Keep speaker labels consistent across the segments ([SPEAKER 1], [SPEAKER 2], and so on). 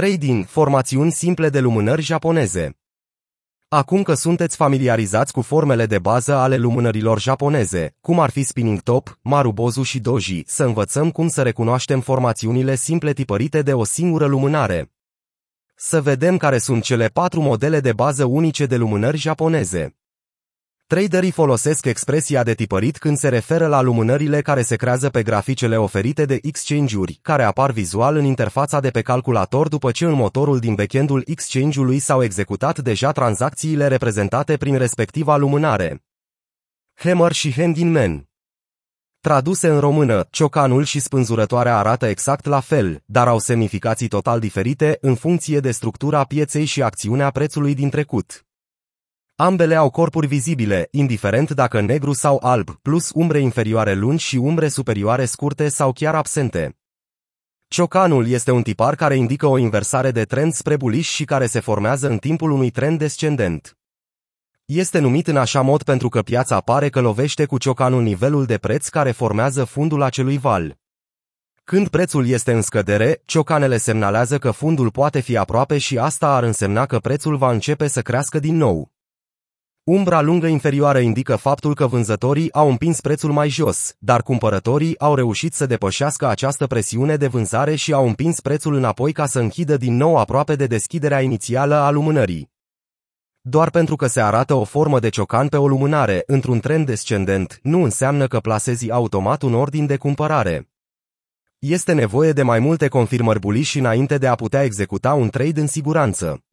[SPEAKER 1] Trading, formațiuni simple de lumânări japoneze. Acum că sunteți familiarizați cu formele de bază ale lumânărilor japoneze, cum ar fi spinning top, marubozu și doji, să învățăm cum să recunoaștem formațiunile simple tipărite de o singură lumânare. Să vedem care sunt cele patru modele de bază unice de lumânări japoneze. Traderii folosesc expresia de tipărit când se referă la lumânările care se creează pe graficele oferite de exchange-uri, care apar vizual în interfața de pe calculator după ce în motorul din backend-ul exchange-ului s-au executat deja tranzacțiile reprezentate prin respectiva lumânare. Hammer și Hand Man Traduse în română, ciocanul și spânzurătoarea arată exact la fel, dar au semnificații total diferite în funcție de structura pieței și acțiunea prețului din trecut. Ambele au corpuri vizibile, indiferent dacă negru sau alb, plus umbre inferioare lungi și umbre superioare scurte sau chiar absente. Ciocanul este un tipar care indică o inversare de trend spre buliș și care se formează în timpul unui trend descendent. Este numit în așa mod pentru că piața pare că lovește cu ciocanul nivelul de preț care formează fundul acelui val. Când prețul este în scădere, ciocanele semnalează că fundul poate fi aproape și asta ar însemna că prețul va începe să crească din nou. Umbra lungă inferioară indică faptul că vânzătorii au împins prețul mai jos, dar cumpărătorii au reușit să depășească această presiune de vânzare și au împins prețul înapoi ca să închidă din nou aproape de deschiderea inițială a lumânării. Doar pentru că se arată o formă de ciocan pe o lumânare într-un trend descendent, nu înseamnă că plasezi automat un ordin de cumpărare. Este nevoie de mai multe confirmări buliși înainte de a putea executa un trade în siguranță.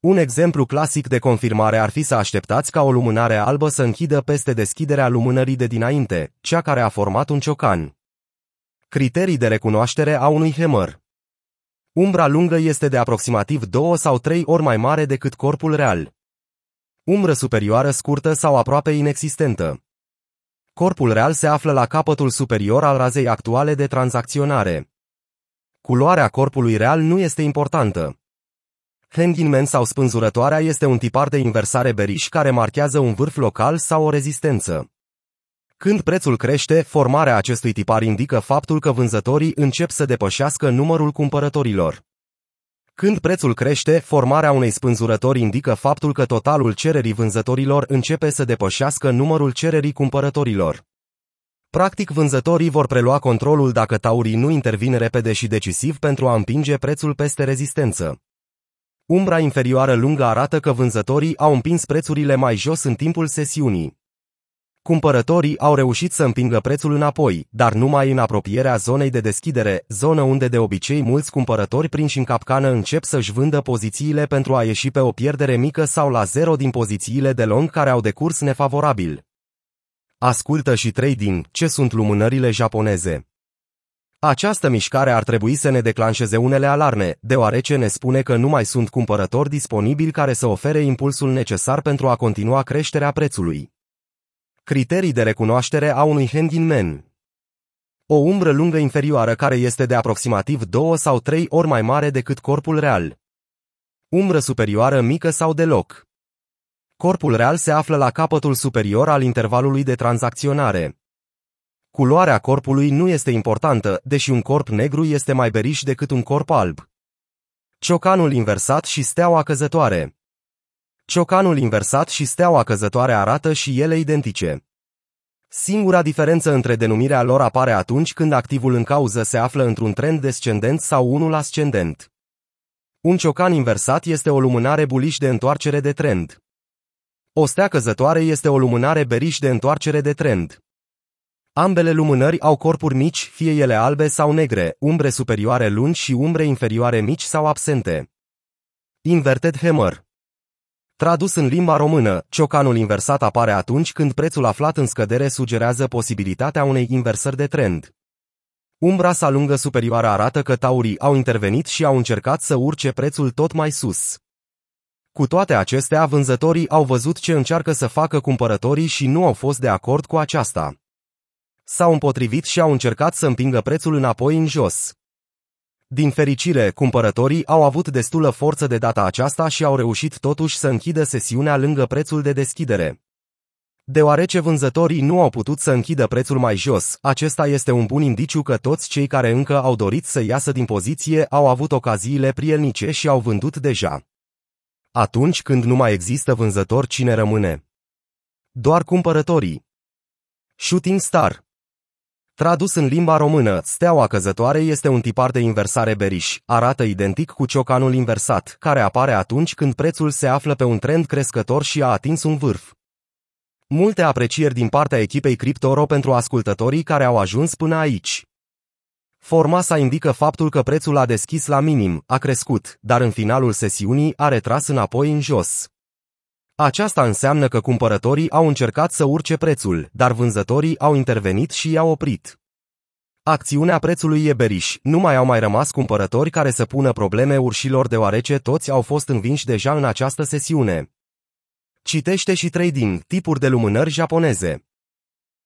[SPEAKER 1] Un exemplu clasic de confirmare ar fi să așteptați ca o lumânare albă să închidă peste deschiderea lumânării de dinainte, cea care a format un ciocan. Criterii de recunoaștere a unui hammer. Umbra lungă este de aproximativ 2 sau 3 ori mai mare decât corpul real. Umbră superioară scurtă sau aproape inexistentă. Corpul real se află la capătul superior al razei actuale de tranzacționare. Culoarea corpului real nu este importantă. Hangingman sau spânzurătoarea este un tipar de inversare beriș care marchează un vârf local sau o rezistență. Când prețul crește, formarea acestui tipar indică faptul că vânzătorii încep să depășească numărul cumpărătorilor. Când prețul crește, formarea unei spânzurători indică faptul că totalul cererii vânzătorilor începe să depășească numărul cererii cumpărătorilor. Practic, vânzătorii vor prelua controlul dacă taurii nu intervin repede și decisiv pentru a împinge prețul peste rezistență. Umbra inferioară lungă arată că vânzătorii au împins prețurile mai jos în timpul sesiunii. Cumpărătorii au reușit să împingă prețul înapoi, dar numai în apropierea zonei de deschidere, zonă unde de obicei mulți cumpărători prinși în capcană încep să-și vândă pozițiile pentru a ieși pe o pierdere mică sau la zero din pozițiile de long care au decurs nefavorabil. Ascultă și trading, ce sunt lumânările japoneze? Această mișcare ar trebui să ne declanșeze unele alarme, deoarece ne spune că nu mai sunt cumpărători disponibili care să ofere impulsul necesar pentru a continua creșterea prețului. Criterii de recunoaștere a unui man. O umbră lungă inferioară care este de aproximativ 2 sau 3 ori mai mare decât corpul real. Umbră superioară mică sau deloc. Corpul real se află la capătul superior al intervalului de tranzacționare. Culoarea corpului nu este importantă, deși un corp negru este mai beriș decât un corp alb. Ciocanul inversat și steaua căzătoare Ciocanul inversat și steaua căzătoare arată și ele identice. Singura diferență între denumirea lor apare atunci când activul în cauză se află într-un trend descendent sau unul ascendent. Un ciocan inversat este o lumânare buliș de întoarcere de trend. O stea căzătoare este o lumânare beriș de întoarcere de trend. Ambele lumânări au corpuri mici, fie ele albe sau negre, umbre superioare lungi și umbre inferioare mici sau absente. Inverted hammer Tradus în limba română, ciocanul inversat apare atunci când prețul aflat în scădere sugerează posibilitatea unei inversări de trend. Umbra sa lungă superioară arată că taurii au intervenit și au încercat să urce prețul tot mai sus. Cu toate acestea, vânzătorii au văzut ce încearcă să facă cumpărătorii și nu au fost de acord cu aceasta s-au împotrivit și au încercat să împingă prețul înapoi în jos. Din fericire, cumpărătorii au avut destulă forță de data aceasta și au reușit totuși să închidă sesiunea lângă prețul de deschidere. Deoarece vânzătorii nu au putut să închidă prețul mai jos, acesta este un bun indiciu că toți cei care încă au dorit să iasă din poziție au avut ocaziile prielnice și au vândut deja. Atunci când nu mai există vânzător, cine rămâne? Doar cumpărătorii. Shooting Star Tradus în limba română, steaua căzătoare este un tipar de inversare beriș, arată identic cu ciocanul inversat, care apare atunci când prețul se află pe un trend crescător și a atins un vârf. Multe aprecieri din partea echipei CryptoRo pentru ascultătorii care au ajuns până aici. Formasa indică faptul că prețul a deschis la minim, a crescut, dar în finalul sesiunii a retras înapoi în jos. Aceasta înseamnă că cumpărătorii au încercat să urce prețul, dar vânzătorii au intervenit și i-au oprit. Acțiunea prețului e beriș, nu mai au mai rămas cumpărători care să pună probleme urșilor deoarece toți au fost învinși deja în această sesiune. Citește și trading, tipuri de lumânări japoneze.